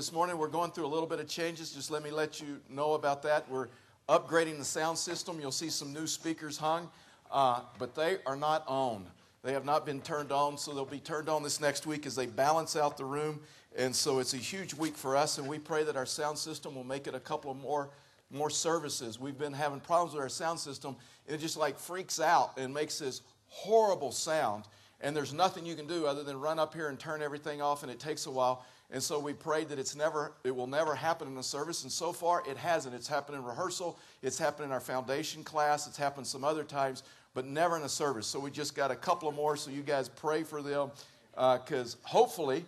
this morning. We're going through a little bit of changes. Just let me let you know about that. We're upgrading the sound system. You'll see some new speakers hung, uh, but they are not on. They have not been turned on, so they'll be turned on this next week as they balance out the room. And so it's a huge week for us, and we pray that our sound system will make it a couple of more more services. We've been having problems with our sound system, and it just like freaks out and makes this horrible sound. And there's nothing you can do other than run up here and turn everything off, and it takes a while. And so we prayed that it's never, it will never happen in a service. And so far, it hasn't. It's happened in rehearsal, it's happened in our foundation class, it's happened some other times, but never in a service. So we just got a couple of more. So you guys pray for them because uh, hopefully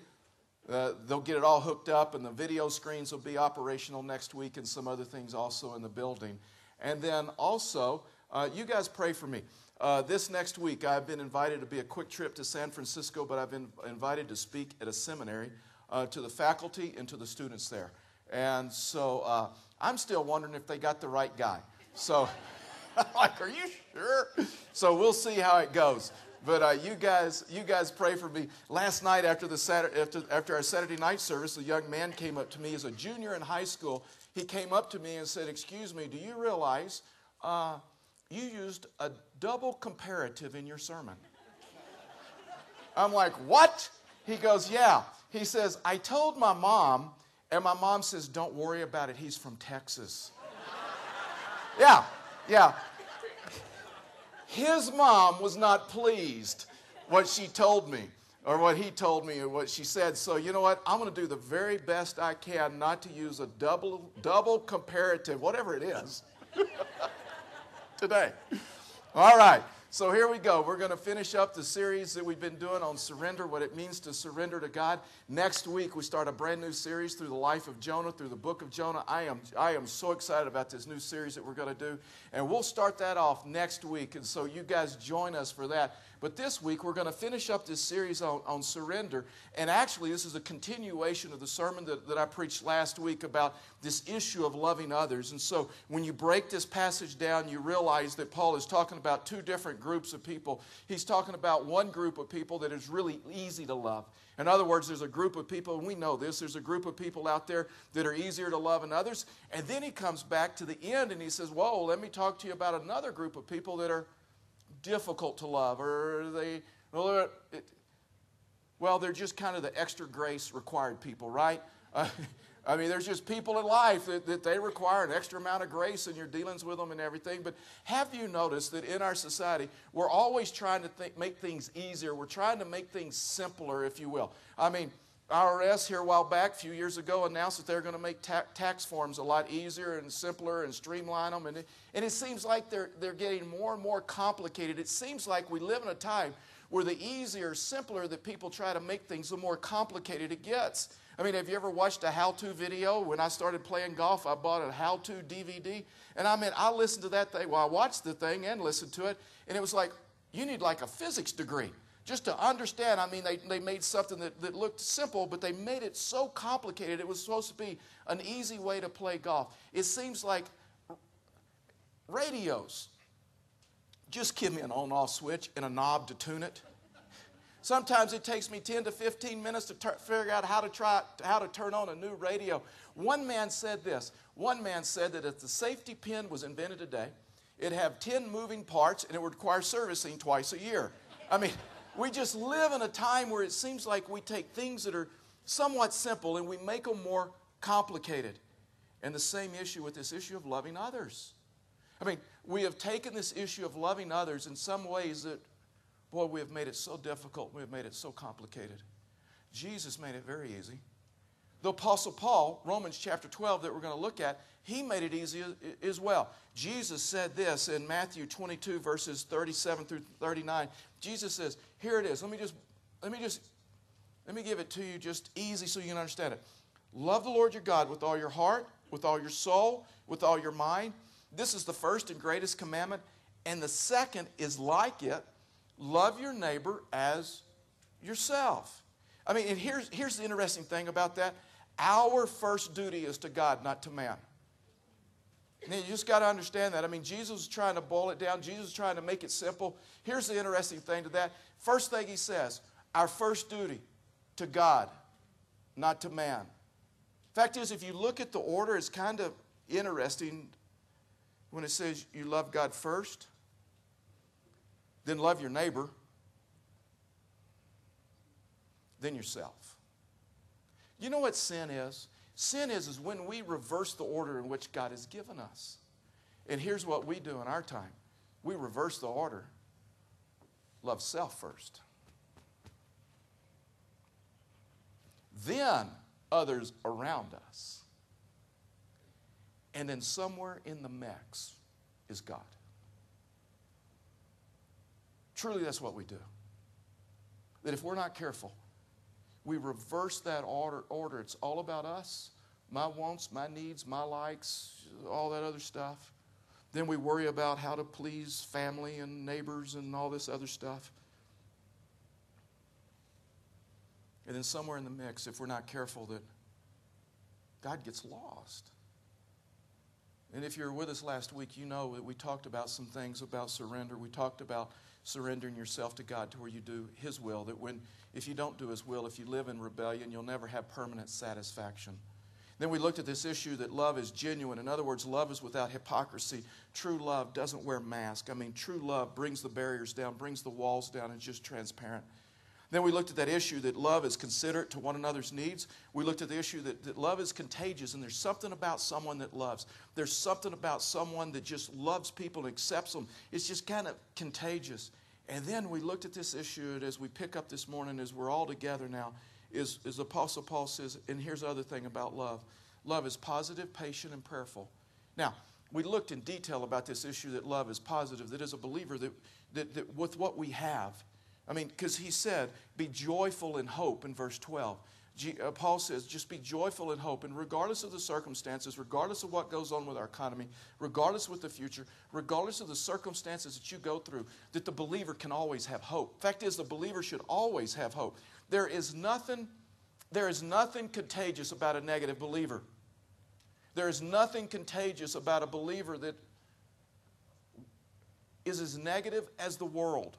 uh, they'll get it all hooked up, and the video screens will be operational next week, and some other things also in the building. And then also, uh, you guys pray for me. Uh, this next week, I've been invited to be a quick trip to San Francisco, but I've been invited to speak at a seminary uh, to the faculty and to the students there. And so uh, I'm still wondering if they got the right guy. So, I'm like, are you sure? So we'll see how it goes. But uh, you guys, you guys pray for me. Last night after the Saturday, after, after our Saturday night service, a young man came up to me as a junior in high school. He came up to me and said, "Excuse me, do you realize uh, you used a double comparative in your sermon?" I'm like, "What?" He goes, "Yeah." He says, I told my mom, and my mom says, Don't worry about it. He's from Texas. yeah, yeah. His mom was not pleased what she told me or what he told me or what she said. So you know what? I'm going to do the very best I can not to use a double double comparative, whatever it is, today. All right. So here we go. We're going to finish up the series that we've been doing on surrender, what it means to surrender to God. Next week, we start a brand new series through the life of Jonah, through the book of Jonah. I am, I am so excited about this new series that we're going to do. And we'll start that off next week. And so you guys join us for that. But this week, we're going to finish up this series on, on surrender. And actually, this is a continuation of the sermon that, that I preached last week about this issue of loving others. And so, when you break this passage down, you realize that Paul is talking about two different groups of people. He's talking about one group of people that is really easy to love. In other words, there's a group of people, and we know this, there's a group of people out there that are easier to love than others. And then he comes back to the end and he says, Whoa, let me talk to you about another group of people that are difficult to love, or they, well, it, well they're just kind of the extra grace required people, right? Uh, I mean, there's just people in life that, that they require an extra amount of grace in your dealings with them and everything. But have you noticed that in our society, we're always trying to think, make things easier? We're trying to make things simpler, if you will. I mean, IRS here a while back, a few years ago, announced that they're going to make ta- tax forms a lot easier and simpler and streamline them. And it, and it seems like they're, they're getting more and more complicated. It seems like we live in a time where the easier, simpler that people try to make things, the more complicated it gets. I mean, have you ever watched a how to video? When I started playing golf, I bought a how to DVD. And I mean, I listened to that thing. Well, I watched the thing and listened to it. And it was like, you need like a physics degree just to understand, I mean, they, they made something that, that looked simple, but they made it so complicated. It was supposed to be an easy way to play golf. It seems like radios just give me an on off switch and a knob to tune it. Sometimes it takes me 10 to 15 minutes to figure out how to try how to turn on a new radio. One man said this. One man said that if the safety pin was invented today, it'd have 10 moving parts and it would require servicing twice a year. I mean, we just live in a time where it seems like we take things that are somewhat simple and we make them more complicated. And the same issue with this issue of loving others. I mean, we have taken this issue of loving others in some ways that, boy, we have made it so difficult, we have made it so complicated. Jesus made it very easy. The Apostle Paul, Romans chapter 12, that we're going to look at, he made it easy as well. Jesus said this in Matthew 22, verses 37 through 39. Jesus says, Here it is. Let me just, let me just, let me give it to you just easy so you can understand it. Love the Lord your God with all your heart, with all your soul, with all your mind. This is the first and greatest commandment. And the second is like it love your neighbor as yourself. I mean, and here's, here's the interesting thing about that our first duty is to God, not to man. And you just got to understand that. I mean, Jesus is trying to boil it down. Jesus is trying to make it simple. Here's the interesting thing to that. First thing he says, our first duty to God, not to man. Fact is, if you look at the order, it's kind of interesting when it says you love God first, then love your neighbor, then yourself. You know what sin is? Sin is, is when we reverse the order in which God has given us. And here's what we do in our time we reverse the order love self first. Then others around us. And then somewhere in the mix is God. Truly, that's what we do. That if we're not careful, we reverse that order, order. It's all about us, my wants, my needs, my likes, all that other stuff. Then we worry about how to please family and neighbors and all this other stuff. And then somewhere in the mix, if we're not careful, that God gets lost. And if you were with us last week, you know that we talked about some things about surrender. We talked about surrendering yourself to God to where you do His will. That when, if you don't do His will, if you live in rebellion, you'll never have permanent satisfaction. Then we looked at this issue that love is genuine. In other words, love is without hypocrisy. True love doesn't wear masks. I mean, true love brings the barriers down, brings the walls down, and just transparent. Then we looked at that issue that love is considerate to one another's needs. We looked at the issue that, that love is contagious, and there's something about someone that loves. There's something about someone that just loves people and accepts them. It's just kind of contagious. And then we looked at this issue as we pick up this morning, as we're all together now, is, is Apostle Paul says, and here's the other thing about love love is positive, patient, and prayerful. Now, we looked in detail about this issue that love is positive, that as a believer, that, that, that with what we have, I mean, because he said, be joyful in hope in verse 12. G, uh, Paul says, just be joyful in hope. And regardless of the circumstances, regardless of what goes on with our economy, regardless with the future, regardless of the circumstances that you go through, that the believer can always have hope. Fact is, the believer should always have hope. There is nothing, there is nothing contagious about a negative believer. There is nothing contagious about a believer that is as negative as the world.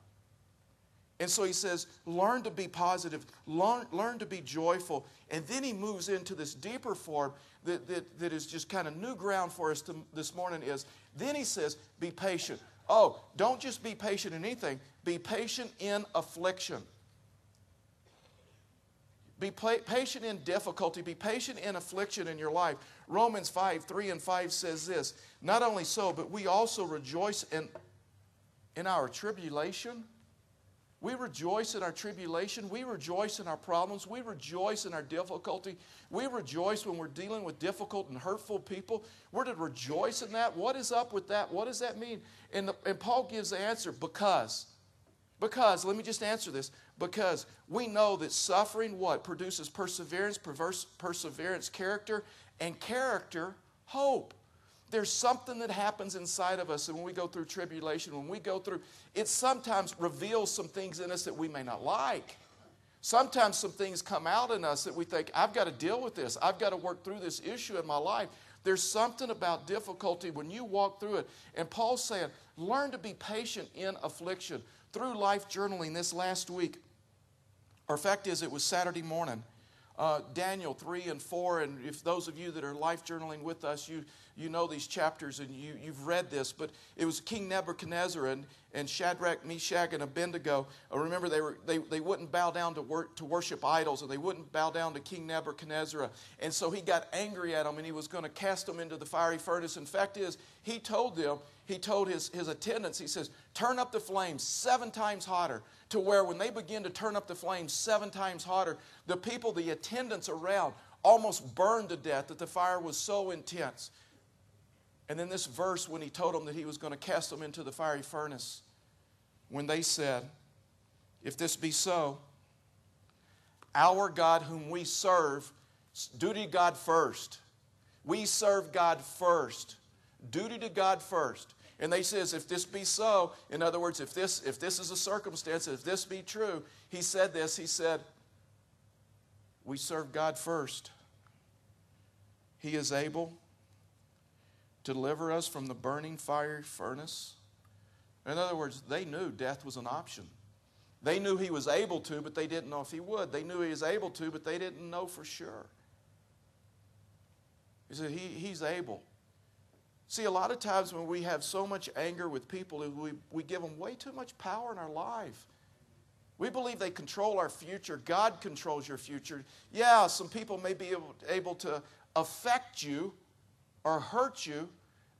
And so he says, learn to be positive, learn, learn to be joyful. And then he moves into this deeper form that, that, that is just kind of new ground for us to, this morning is, then he says, be patient. Oh, don't just be patient in anything, be patient in affliction. Be patient in difficulty. Be patient in affliction in your life. Romans 5 3 and 5 says this Not only so, but we also rejoice in, in our tribulation we rejoice in our tribulation. We rejoice in our problems. We rejoice in our difficulty. We rejoice when we're dealing with difficult and hurtful people. We're to rejoice in that. What is up with that? What does that mean? And, the, and Paul gives the answer because. Because, let me just answer this. Because we know that suffering, what? Produces perseverance, perverse, perseverance, character, and character, hope. There's something that happens inside of us, and when we go through tribulation, when we go through, it sometimes reveals some things in us that we may not like. Sometimes some things come out in us that we think, I've got to deal with this. I've got to work through this issue in my life. There's something about difficulty when you walk through it. And Paul's saying, learn to be patient in affliction. Through life journaling this last week, our fact is, it was Saturday morning. Uh, Daniel 3 and 4, and if those of you that are life journaling with us, you, you know these chapters and you, you've read this, but it was King Nebuchadnezzar and, and Shadrach, Meshach, and Abednego. Uh, remember, they, were, they, they wouldn't bow down to, work, to worship idols, and they wouldn't bow down to King Nebuchadnezzar. And so he got angry at them, and he was going to cast them into the fiery furnace. In fact is, he told them, he told his, his attendants, he says, turn up the flames seven times hotter, to where when they begin to turn up the flames seven times hotter, the people, the attendants around, almost burned to death that the fire was so intense. And then this verse, when he told them that he was going to cast them into the fiery furnace, when they said, If this be so, our God whom we serve, duty God first. We serve God first. Duty to God first. And they says, if this be so, in other words, if this, if this is a circumstance, if this be true, he said this, he said, we serve God first. He is able to deliver us from the burning fiery furnace? In other words, they knew death was an option. They knew he was able to, but they didn't know if he would. They knew he was able to, but they didn't know for sure. He said, he, He's able. See, a lot of times when we have so much anger with people, we, we give them way too much power in our life. We believe they control our future. God controls your future. Yeah, some people may be able, able to affect you or hurt you,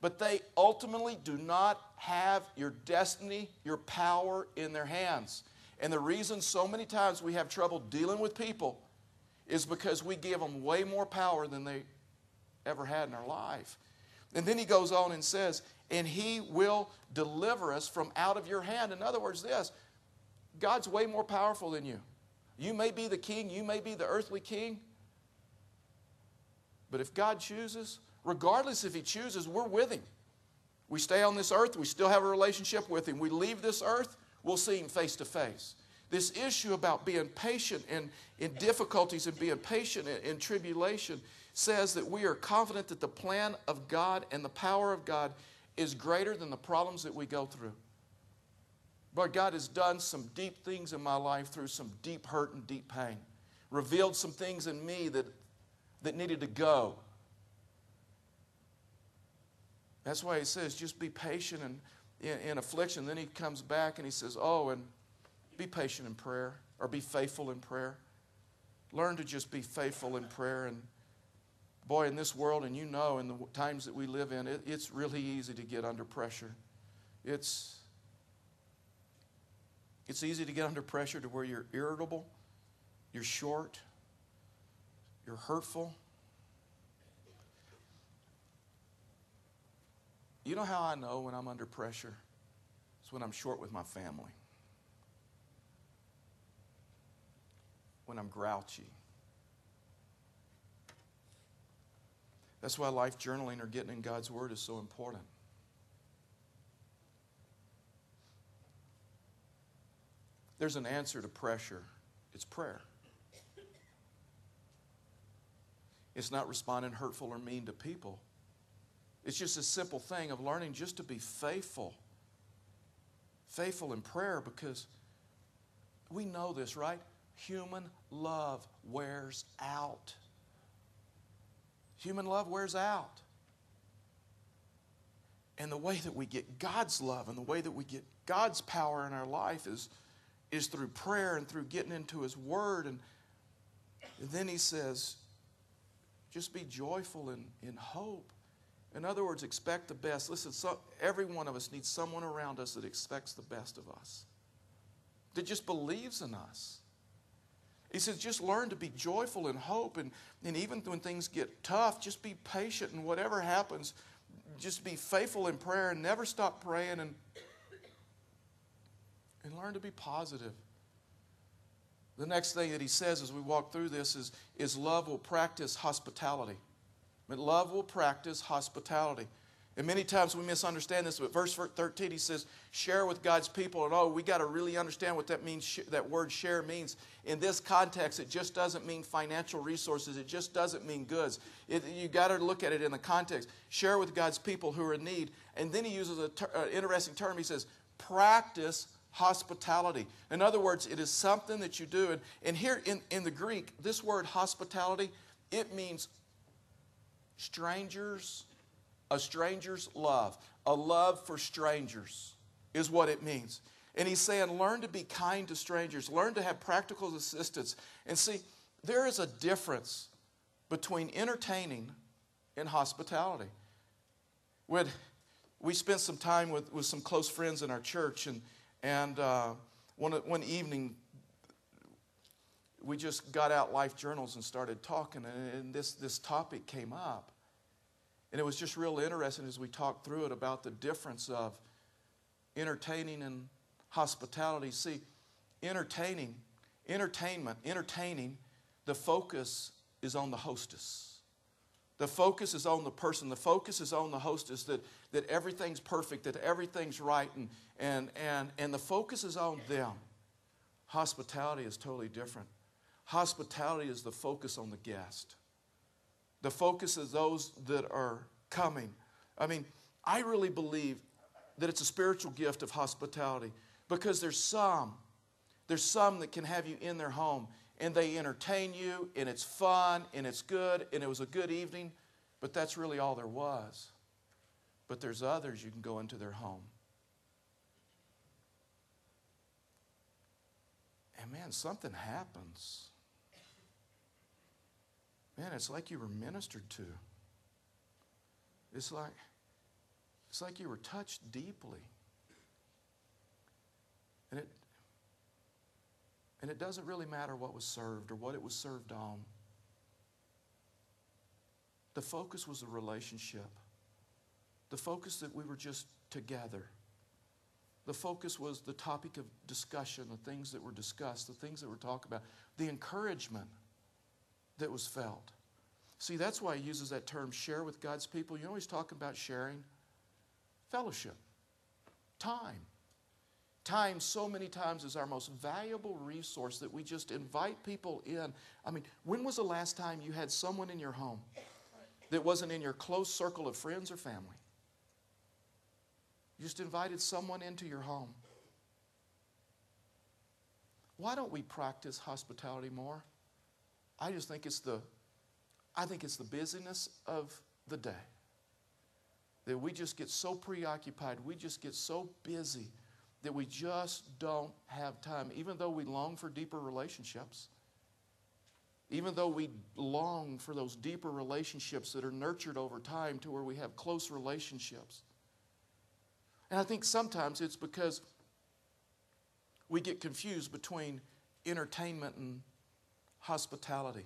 but they ultimately do not have your destiny, your power in their hands. And the reason so many times we have trouble dealing with people is because we give them way more power than they ever had in our life. And then he goes on and says, and he will deliver us from out of your hand. In other words, this God's way more powerful than you. You may be the king, you may be the earthly king, but if God chooses, regardless if he chooses, we're with him. We stay on this earth, we still have a relationship with him. We leave this earth, we'll see him face to face. This issue about being patient in, in difficulties and being patient in, in tribulation says that we are confident that the plan of God and the power of God is greater than the problems that we go through. But God has done some deep things in my life through some deep hurt and deep pain, revealed some things in me that, that needed to go. That's why he says, just be patient in, in affliction. Then he comes back and he says, Oh, and be patient in prayer or be faithful in prayer. Learn to just be faithful in prayer and boy, in this world, and you know in the times that we live in, it, it's really easy to get under pressure. It's, it's easy to get under pressure to where you're irritable, you're short, you're hurtful. You know how I know when I'm under pressure? It's when I'm short with my family, when I'm grouchy That's why life journaling or getting in God's Word is so important. There's an answer to pressure it's prayer. It's not responding hurtful or mean to people. It's just a simple thing of learning just to be faithful. Faithful in prayer because we know this, right? Human love wears out. Human love wears out. And the way that we get God's love and the way that we get God's power in our life is, is through prayer and through getting into His Word. And, then He says, just be joyful in, in hope. In other words, expect the best. Listen, so, every one of us needs someone around us that expects the best of us, that just believes in us. He says, just learn to be joyful in hope. And, and even when things get tough, just be patient. And whatever happens, just be faithful in prayer and never stop praying and, and learn to be positive. The next thing that he says as we walk through this is, is love will practice hospitality. But love will practice hospitality. And many times we misunderstand this, but verse 13 he says, share with God's people. And oh, we got to really understand what that means, that word share means. In this context, it just doesn't mean financial resources, it just doesn't mean goods. You got to look at it in the context. Share with God's people who are in need. And then he uses an ter- interesting term. He says, practice hospitality. In other words, it is something that you do. And, and here in, in the Greek, this word hospitality, it means strangers a stranger's love, a love for strangers is what it means. And he's saying, learn to be kind to strangers, learn to have practical assistance. And see, there is a difference between entertaining and hospitality. When we spent some time with, with some close friends in our church, and, and uh, one, one evening, we just got out life journals and started talking, and, and this, this topic came up. And it was just real interesting as we talked through it about the difference of entertaining and hospitality. See, entertaining, entertainment, entertaining, the focus is on the hostess. The focus is on the person. The focus is on the hostess that, that everything's perfect, that everything's right, and, and, and, and the focus is on them. Hospitality is totally different. Hospitality is the focus on the guest. The focus is those that are coming. I mean, I really believe that it's a spiritual gift of hospitality because there's some There's some that can have you in their home and they entertain you and it's fun and it's good and it was a good evening, but that's really all there was. But there's others you can go into their home. And man, something happens. Man, it's like you were ministered to. It's like it's like you were touched deeply. And it and it doesn't really matter what was served or what it was served on. The focus was a relationship. The focus that we were just together. The focus was the topic of discussion, the things that were discussed, the things that were talked about, the encouragement that was felt. See, that's why he uses that term share with God's people. You know, he's talking about sharing fellowship, time. Time, so many times, is our most valuable resource that we just invite people in. I mean, when was the last time you had someone in your home that wasn't in your close circle of friends or family? You just invited someone into your home. Why don't we practice hospitality more? I just think it's the I think it's the busyness of the day. That we just get so preoccupied, we just get so busy that we just don't have time, even though we long for deeper relationships. Even though we long for those deeper relationships that are nurtured over time to where we have close relationships. And I think sometimes it's because we get confused between entertainment and hospitality.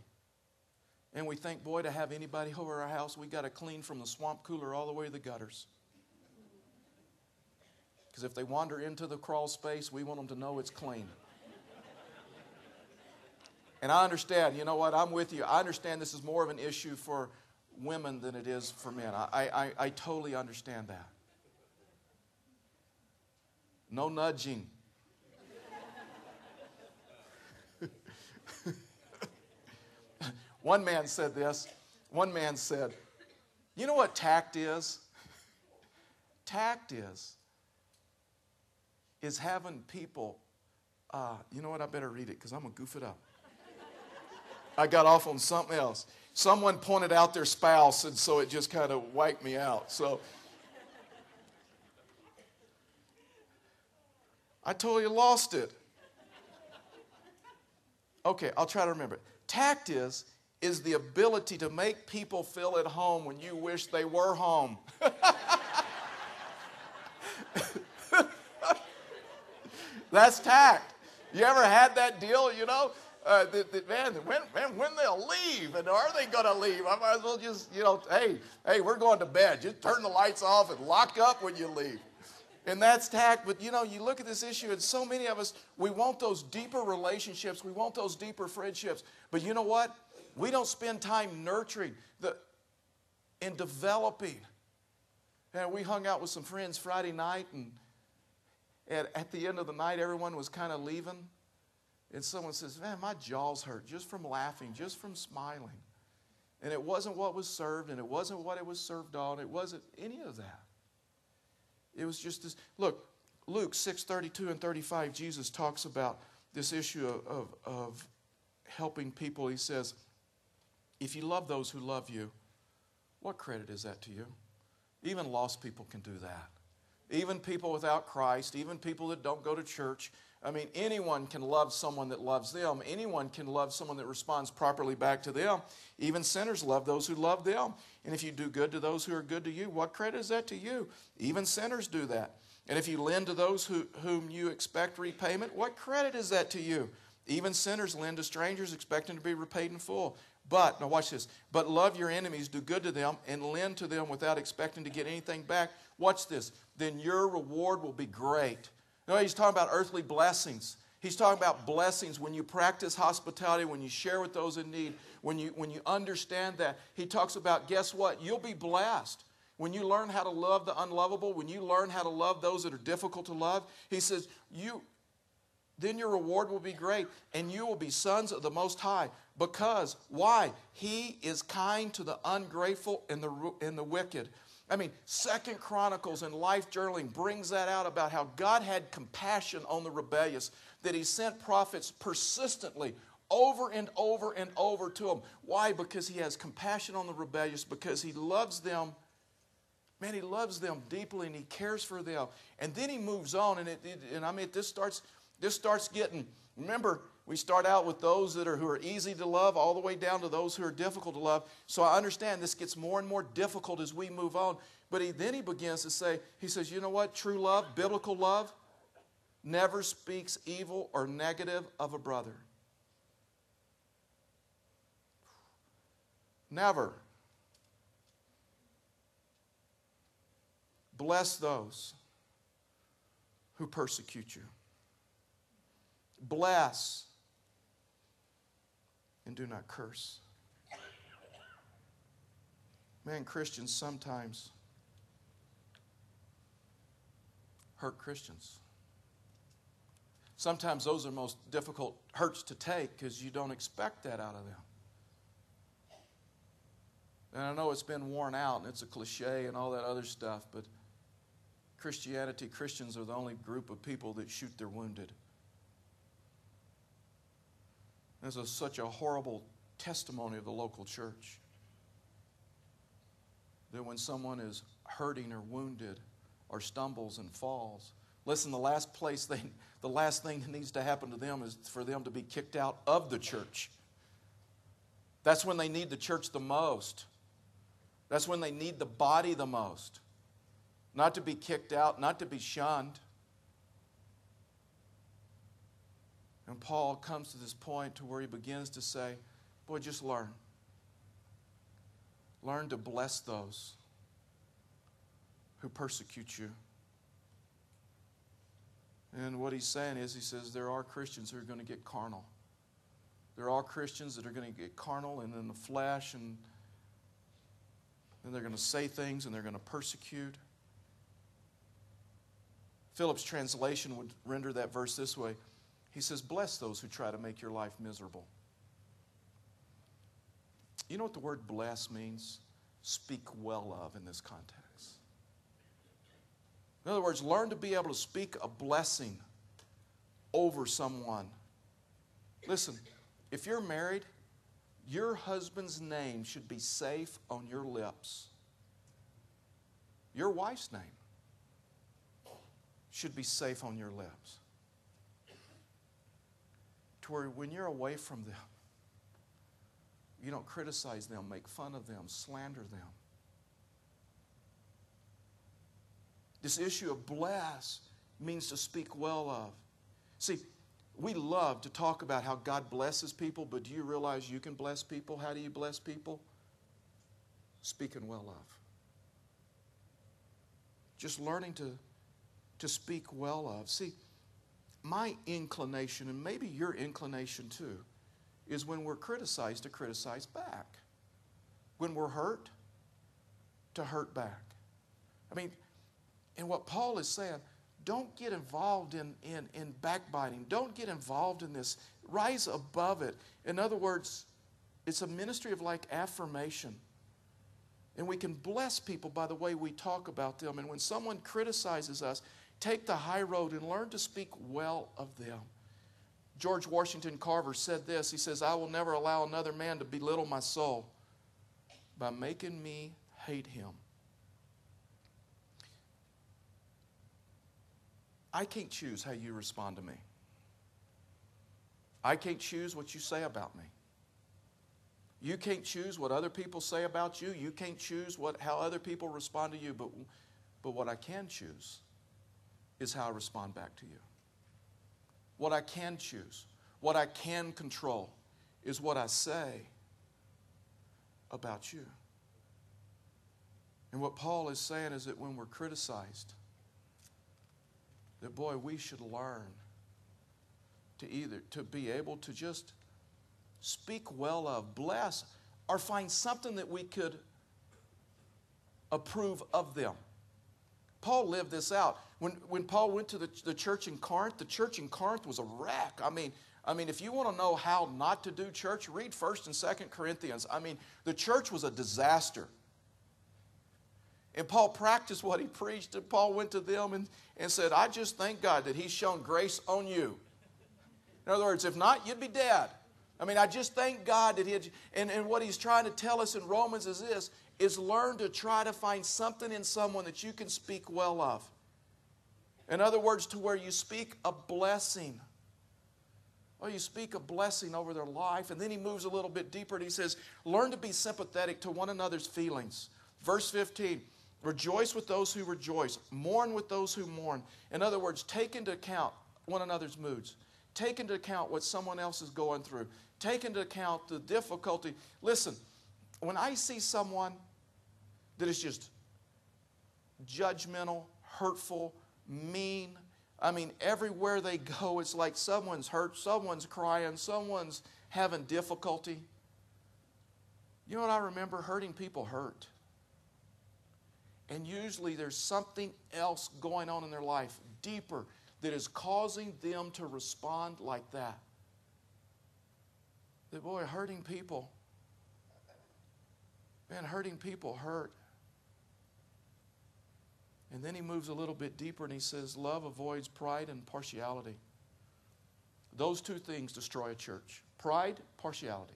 And we think, boy, to have anybody over our house, we got to clean from the swamp cooler all the way to the gutters. Because if they wander into the crawl space, we want them to know it's clean. And I understand, you know what, I'm with you. I understand this is more of an issue for women than it is for men. I, I, I totally understand that. No nudging. One man said this. One man said, You know what tact is? Tact is, is having people, uh, you know what? I better read it because I'm to goof it up. I got off on something else. Someone pointed out their spouse, and so it just kind of wiped me out. So I totally lost it. Okay, I'll try to remember it. Tact is is the ability to make people feel at home when you wish they were home. That's tact. You ever had that deal, you know? Uh, that, that, man, when, man, when they'll leave, and are they going to leave? I might as well just, you know, hey, hey, we're going to bed. Just turn the lights off and lock up when you leave. And that's tact. But you know, you look at this issue, and so many of us, we want those deeper relationships, we want those deeper friendships. But you know what? We don't spend time nurturing the in developing. And we hung out with some friends Friday night, and at, at the end of the night, everyone was kind of leaving. And someone says, Man, my jaws hurt just from laughing, just from smiling. And it wasn't what was served, and it wasn't what it was served on, it wasn't any of that. It was just this. Look, Luke 6 32 and 35, Jesus talks about this issue of, of, of helping people. He says, if you love those who love you, what credit is that to you? Even lost people can do that. Even people without Christ, even people that don't go to church. I mean, anyone can love someone that loves them. Anyone can love someone that responds properly back to them. Even sinners love those who love them. And if you do good to those who are good to you, what credit is that to you? Even sinners do that. And if you lend to those who, whom you expect repayment, what credit is that to you? Even sinners lend to strangers expecting to be repaid in full. But, now watch this, but love your enemies, do good to them, and lend to them without expecting to get anything back. Watch this. Then your reward will be great. Know, he's talking about earthly blessings. He's talking about blessings when you practice hospitality, when you share with those in need, when you, when you understand that. He talks about, guess what? You'll be blessed. When you learn how to love the unlovable, when you learn how to love those that are difficult to love, he says, you, then your reward will be great, and you will be sons of the Most High. Because, why? He is kind to the ungrateful and the, and the wicked. I mean, Second Chronicles and Life Journaling brings that out about how God had compassion on the rebellious, that He sent prophets persistently over and over and over to them. Why? Because He has compassion on the rebellious, because He loves them. Man, He loves them deeply and He cares for them. And then He moves on, and, it, it, and I mean, this starts, this starts getting, remember, we start out with those that are who are easy to love all the way down to those who are difficult to love. So I understand this gets more and more difficult as we move on. But he, then he begins to say, he says, you know what? True love, biblical love, never speaks evil or negative of a brother. Never. Bless those who persecute you. Bless and do not curse. Man, Christians sometimes hurt Christians. Sometimes those are most difficult hurts to take because you don't expect that out of them. And I know it's been worn out and it's a cliche and all that other stuff, but Christianity, Christians are the only group of people that shoot their wounded. This is such a horrible testimony of the local church. That when someone is hurting or wounded or stumbles and falls, listen, the last place they, the last thing that needs to happen to them is for them to be kicked out of the church. That's when they need the church the most. That's when they need the body the most. Not to be kicked out, not to be shunned. And Paul comes to this point to where he begins to say, Boy, just learn. Learn to bless those who persecute you. And what he's saying is, he says, there are Christians who are going to get carnal. There are Christians that are going to get carnal and in the flesh, and then they're going to say things and they're going to persecute. Phillips' translation would render that verse this way he says, Bless those who try to make your life miserable. You know what the word bless means? Speak well of in this context. In other words, learn to be able to speak a blessing over someone. Listen, if you're married, your husband's name should be safe on your lips. Your wife's name should be safe on your lips to where when you're away from them, you don't criticize them, make fun of them, slander them. This issue of bless means to speak well of. See, we love to talk about how God blesses people, but do you realize you can bless people? How do you bless people? Speaking well of. Just learning to, to speak well of. See, my inclination, and maybe your inclination too, is when we're criticized to criticize back. When we're hurt, to hurt back. I mean, and what Paul is saying, don't get involved in, in, in backbiting. Don't get involved in this. Rise above it. In other words, it's a ministry of like affirmation. And we can bless people by the way we talk about them. And when someone criticizes us, Take the high road and learn to speak well of them. George Washington Carver said this He says, I will never allow another man to belittle my soul by making me hate him. I can't choose how you respond to me. I can't choose what you say about me. You can't choose what other people say about you. You can't choose what, how other people respond to you. But, but what I can choose is how I respond back to you. What I can choose, what I can control, is what I say about you. And what Paul is saying is that when we're criticized, that boy, we should learn to either to be able to just speak well of, bless, or find something that we could approve of them. Paul lived this out. When, when Paul went to the, the church in Corinth, the church in Corinth was a wreck. I mean, I mean, if you want to know how not to do church, read 1st and 2nd Corinthians. I mean, the church was a disaster. And Paul practiced what he preached, and Paul went to them and, and said, I just thank God that he's shown grace on you. In other words, if not, you'd be dead. I mean, I just thank God that he had, and, and what he's trying to tell us in Romans is this, is learn to try to find something in someone that you can speak well of. In other words, to where you speak a blessing. Or you speak a blessing over their life. And then he moves a little bit deeper and he says, Learn to be sympathetic to one another's feelings. Verse 15 Rejoice with those who rejoice, mourn with those who mourn. In other words, take into account one another's moods, take into account what someone else is going through, take into account the difficulty. Listen, when I see someone that is just judgmental, hurtful, mean, I mean, everywhere they go, it's like someone's hurt, someone's crying, someone's having difficulty. You know what I remember? Hurting people hurt. And usually there's something else going on in their life, deeper, that is causing them to respond like that. That, boy, hurting people, man, hurting people hurt. And then he moves a little bit deeper and he says, Love avoids pride and partiality. Those two things destroy a church pride, partiality.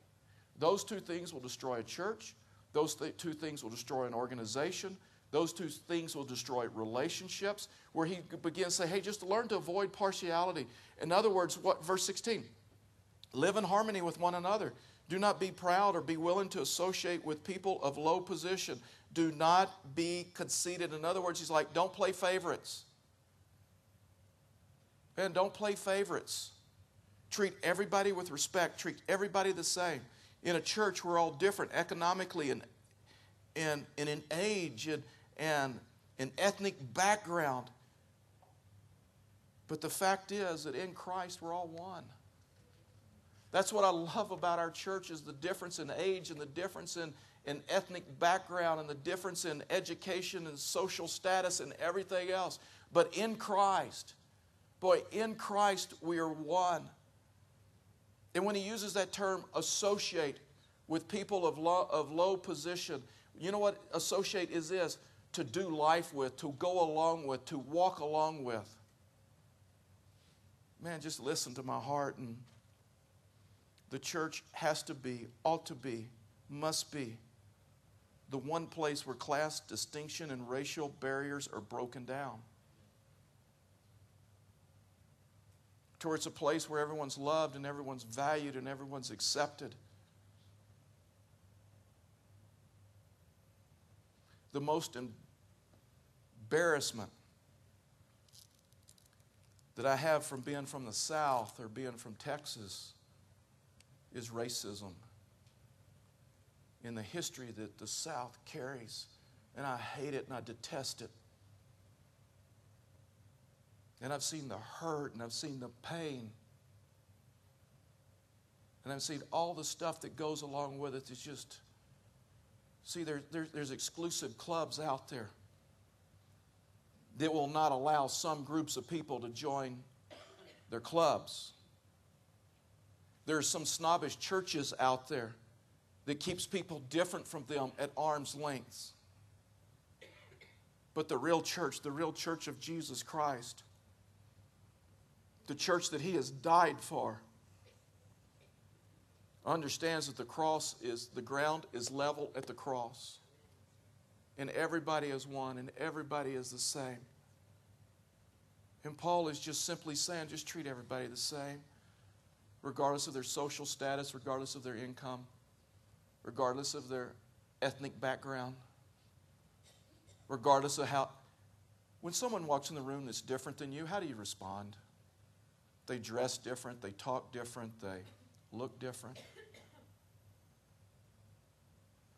Those two things will destroy a church. Those th- two things will destroy an organization. Those two things will destroy relationships. Where he begins to say, hey, just learn to avoid partiality. In other words, what verse 16? Live in harmony with one another. Do not be proud or be willing to associate with people of low position. Do not be conceited. In other words, he's like, don't play favorites. And don't play favorites. Treat everybody with respect. Treat everybody the same. In a church, we're all different economically and, and, and in age and, and an ethnic background. But the fact is that in Christ, we're all one. That's what I love about our church is the difference in age and the difference in, in ethnic background and the difference in education and social status and everything else. But in Christ, boy, in Christ we are one. And when he uses that term associate with people of low, of low position, you know what associate is this? To do life with, to go along with, to walk along with. Man, just listen to my heart and the church has to be, ought to be, must be the one place where class distinction and racial barriers are broken down. Towards a place where everyone's loved and everyone's valued and everyone's accepted. The most embarrassment that I have from being from the South or being from Texas is racism in the history that the South carries. And I hate it and I detest it. And I've seen the hurt and I've seen the pain. And I've seen all the stuff that goes along with it. It's just, see, there, there, there's exclusive clubs out there that will not allow some groups of people to join their clubs. There are some snobbish churches out there that keeps people different from them at arm's length. But the real church, the real church of Jesus Christ, the church that He has died for, understands that the cross is, the ground is level at the cross. And everybody is one, and everybody is the same. And Paul is just simply saying, just treat everybody the same regardless of their social status, regardless of their income, regardless of their ethnic background, regardless of how. When someone walks in the room that's different than you, how do you respond? They dress different, they talk different, they look different.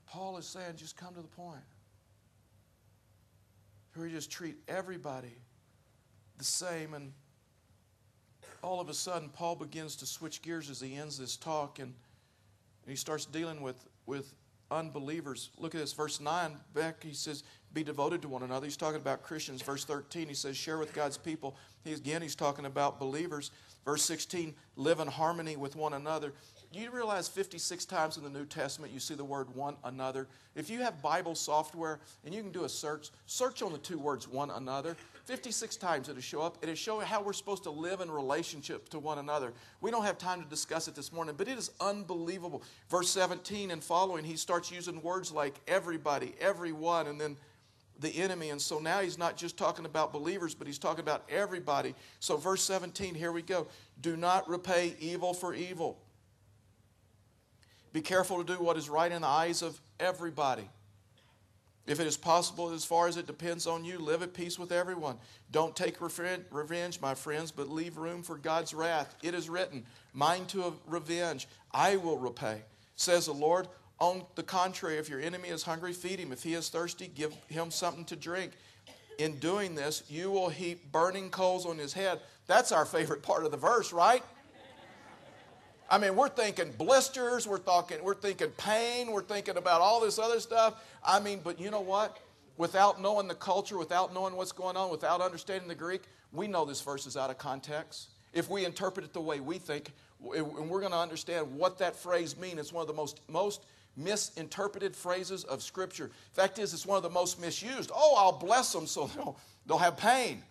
Paul is saying, just come to the point. Where you just treat everybody the same and all of a sudden, Paul begins to switch gears as he ends this talk and, and he starts dealing with, with unbelievers. Look at this, verse 9. Back, he says, be devoted to one another. He's talking about Christians. Verse 13, he says, share with God's people. He, again, he's talking about believers. Verse 16, live in harmony with one another. Do you realize 56 times in the New Testament you see the word one another? If you have Bible software and you can do a search, search on the two words one another. 56 times it'll show up. It'll show how we're supposed to live in relationship to one another. We don't have time to discuss it this morning, but it is unbelievable. Verse 17 and following, he starts using words like everybody, everyone, and then the enemy. And so now he's not just talking about believers, but he's talking about everybody. So, verse 17, here we go. Do not repay evil for evil. Be careful to do what is right in the eyes of everybody. If it is possible, as far as it depends on you, live at peace with everyone. Don't take revenge, my friends, but leave room for God's wrath. It is written, Mine to revenge, I will repay, says the Lord. On the contrary, if your enemy is hungry, feed him. If he is thirsty, give him something to drink. In doing this, you will heap burning coals on his head. That's our favorite part of the verse, right? I mean, we're thinking blisters, we're talking, we're thinking pain, we're thinking about all this other stuff. I mean, but you know what? Without knowing the culture, without knowing what's going on, without understanding the Greek, we know this verse is out of context. If we interpret it the way we think, and we're going to understand what that phrase means, it's one of the most most misinterpreted phrases of Scripture. Fact is, it's one of the most misused. Oh, I'll bless them so they'll, they'll have pain.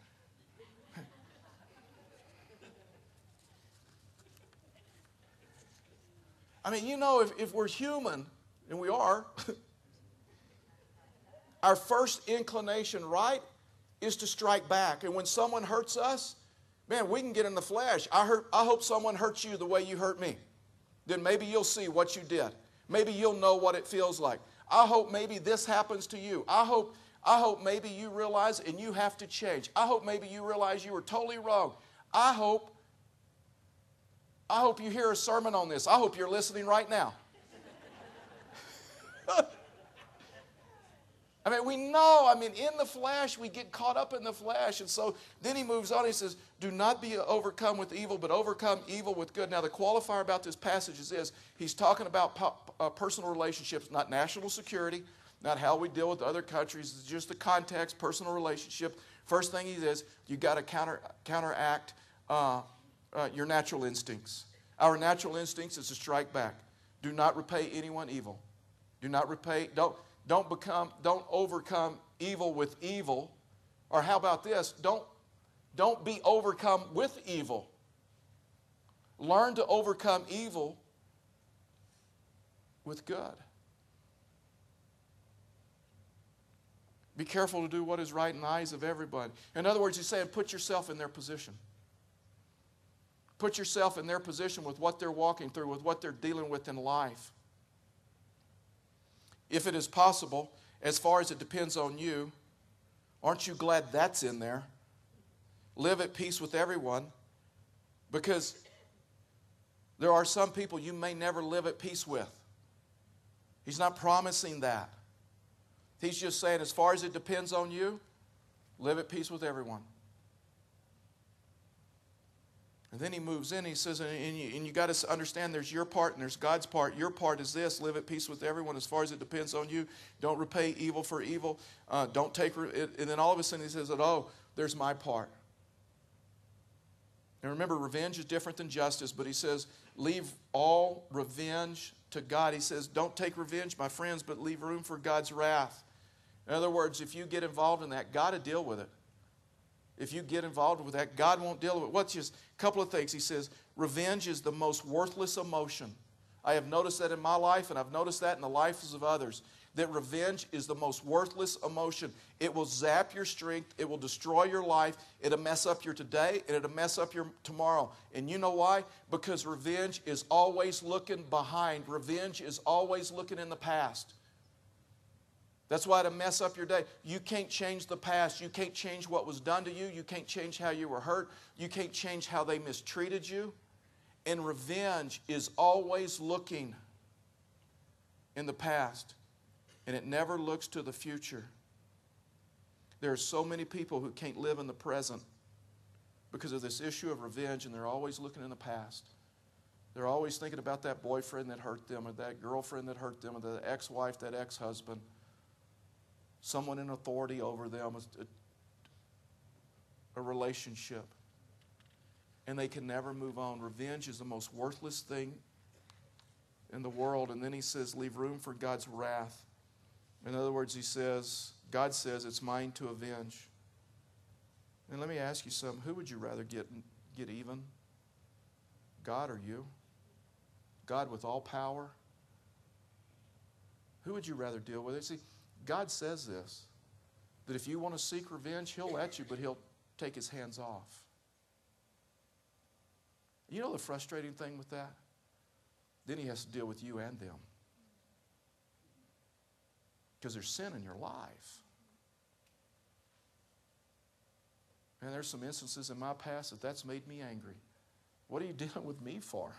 I mean, you know, if, if we're human, and we are, our first inclination, right, is to strike back. And when someone hurts us, man, we can get in the flesh. I, hurt, I hope someone hurts you the way you hurt me. Then maybe you'll see what you did. Maybe you'll know what it feels like. I hope maybe this happens to you. I hope, I hope maybe you realize and you have to change. I hope maybe you realize you were totally wrong. I hope I hope you hear a sermon on this. I hope you're listening right now. I mean, we know, I mean, in the flesh, we get caught up in the flesh. And so then he moves on. He says, Do not be overcome with evil, but overcome evil with good. Now, the qualifier about this passage is this he's talking about uh, personal relationships, not national security, not how we deal with other countries. It's just the context, personal relationship. First thing he says, you got to counter, counteract uh, uh, your natural instincts. Our natural instincts is to strike back. Do not repay anyone evil. Do not repay, don't, don't become, don't overcome evil with evil. Or how about this? Don't, don't be overcome with evil. Learn to overcome evil with good. Be careful to do what is right in the eyes of everybody. In other words, he's saying, put yourself in their position. Put yourself in their position with what they're walking through, with what they're dealing with in life. If it is possible, as far as it depends on you, aren't you glad that's in there? Live at peace with everyone because there are some people you may never live at peace with. He's not promising that. He's just saying, as far as it depends on you, live at peace with everyone. And then he moves in, he says, and you, and you got to understand there's your part and there's God's part. Your part is this live at peace with everyone as far as it depends on you. Don't repay evil for evil. Uh, don't take, re- and then all of a sudden he says, oh, there's my part. And remember, revenge is different than justice, but he says, leave all revenge to God. He says, don't take revenge, my friends, but leave room for God's wrath. In other words, if you get involved in that, God will deal with it if you get involved with that, God won't deal with it. What's just a couple of things? He says, revenge is the most worthless emotion. I have noticed that in my life, and I've noticed that in the lives of others. That revenge is the most worthless emotion. It will zap your strength, it will destroy your life, it'll mess up your today, and it'll mess up your tomorrow. And you know why? Because revenge is always looking behind, revenge is always looking in the past. That's why to mess up your day. You can't change the past. You can't change what was done to you. You can't change how you were hurt. You can't change how they mistreated you. And revenge is always looking in the past, and it never looks to the future. There are so many people who can't live in the present because of this issue of revenge, and they're always looking in the past. They're always thinking about that boyfriend that hurt them, or that girlfriend that hurt them, or the ex wife, that ex husband. Someone in authority over them, a, a relationship. And they can never move on. Revenge is the most worthless thing in the world. And then he says, leave room for God's wrath. In other words, he says, God says, it's mine to avenge. And let me ask you something. Who would you rather get, get even? God or you? God with all power? Who would you rather deal with? See, God says this that if you want to seek revenge, He'll let you, but He'll take His hands off. You know the frustrating thing with that? Then He has to deal with you and them because there's sin in your life. And there's some instances in my past that that's made me angry. What are you dealing with me for?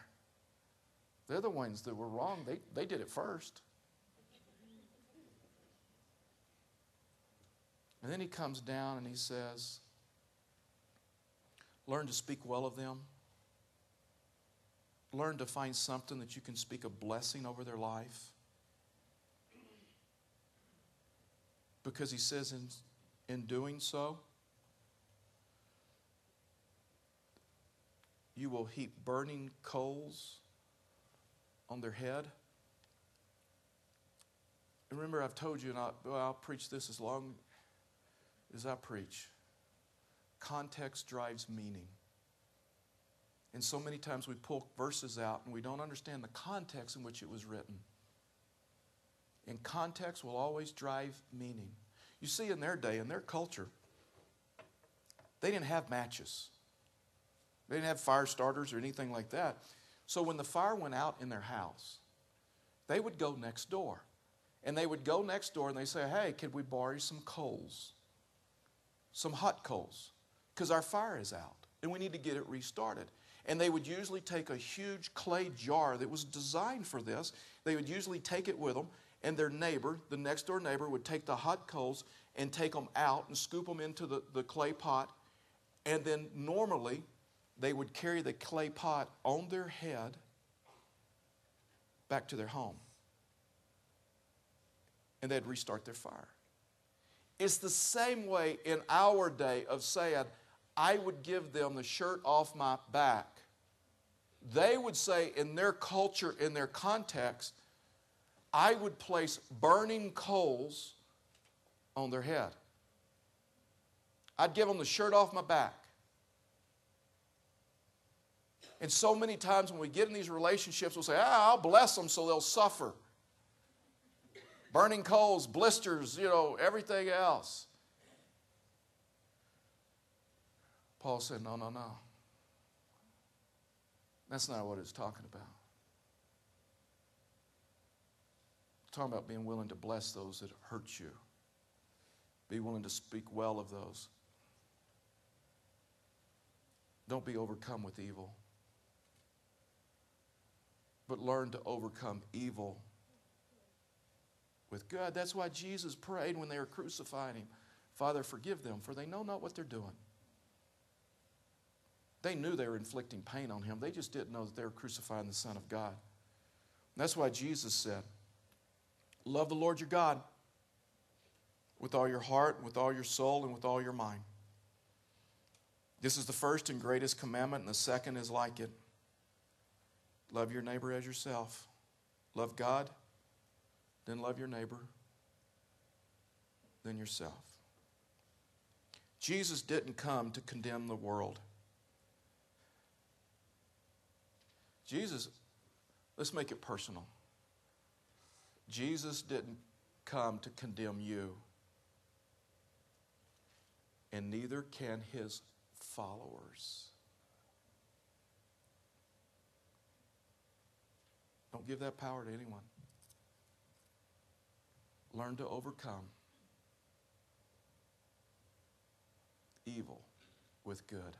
They're the ones that were wrong. They, they did it first. And then he comes down and he says, Learn to speak well of them. Learn to find something that you can speak a blessing over their life. Because he says, in, in doing so, you will heap burning coals on their head. And remember, I've told you, and I'll, well, I'll preach this as long as I preach. Context drives meaning. And so many times we pull verses out and we don't understand the context in which it was written. And context will always drive meaning. You see, in their day, in their culture, they didn't have matches. They didn't have fire starters or anything like that. So when the fire went out in their house, they would go next door. And they would go next door and they say, Hey, could we borrow some coals? Some hot coals. Because our fire is out and we need to get it restarted. And they would usually take a huge clay jar that was designed for this. They would usually take it with them, and their neighbor, the next door neighbor, would take the hot coals and take them out and scoop them into the, the clay pot. And then normally they would carry the clay pot on their head back to their home. And they'd restart their fire. It's the same way in our day of saying, I would give them the shirt off my back. They would say, in their culture, in their context, I would place burning coals on their head. I'd give them the shirt off my back. And so many times when we get in these relationships, we'll say, ah, I'll bless them so they'll suffer. Burning coals, blisters, you know, everything else. Paul said, no, no, no. That's not what it's talking about. It's talking about being willing to bless those that hurt you. Be willing to speak well of those. Don't be overcome with evil but learn to overcome evil with good. That's why Jesus prayed when they were crucifying him Father, forgive them, for they know not what they're doing. They knew they were inflicting pain on him, they just didn't know that they were crucifying the Son of God. that's why Jesus said, Love the Lord your God with all your heart, with all your soul, and with all your mind. This is the first and greatest commandment, and the second is like it Love your neighbor as yourself. Love God, then love your neighbor, then yourself. Jesus didn't come to condemn the world. Jesus, let's make it personal. Jesus didn't come to condemn you, and neither can his followers. Don't give that power to anyone. Learn to overcome evil with good.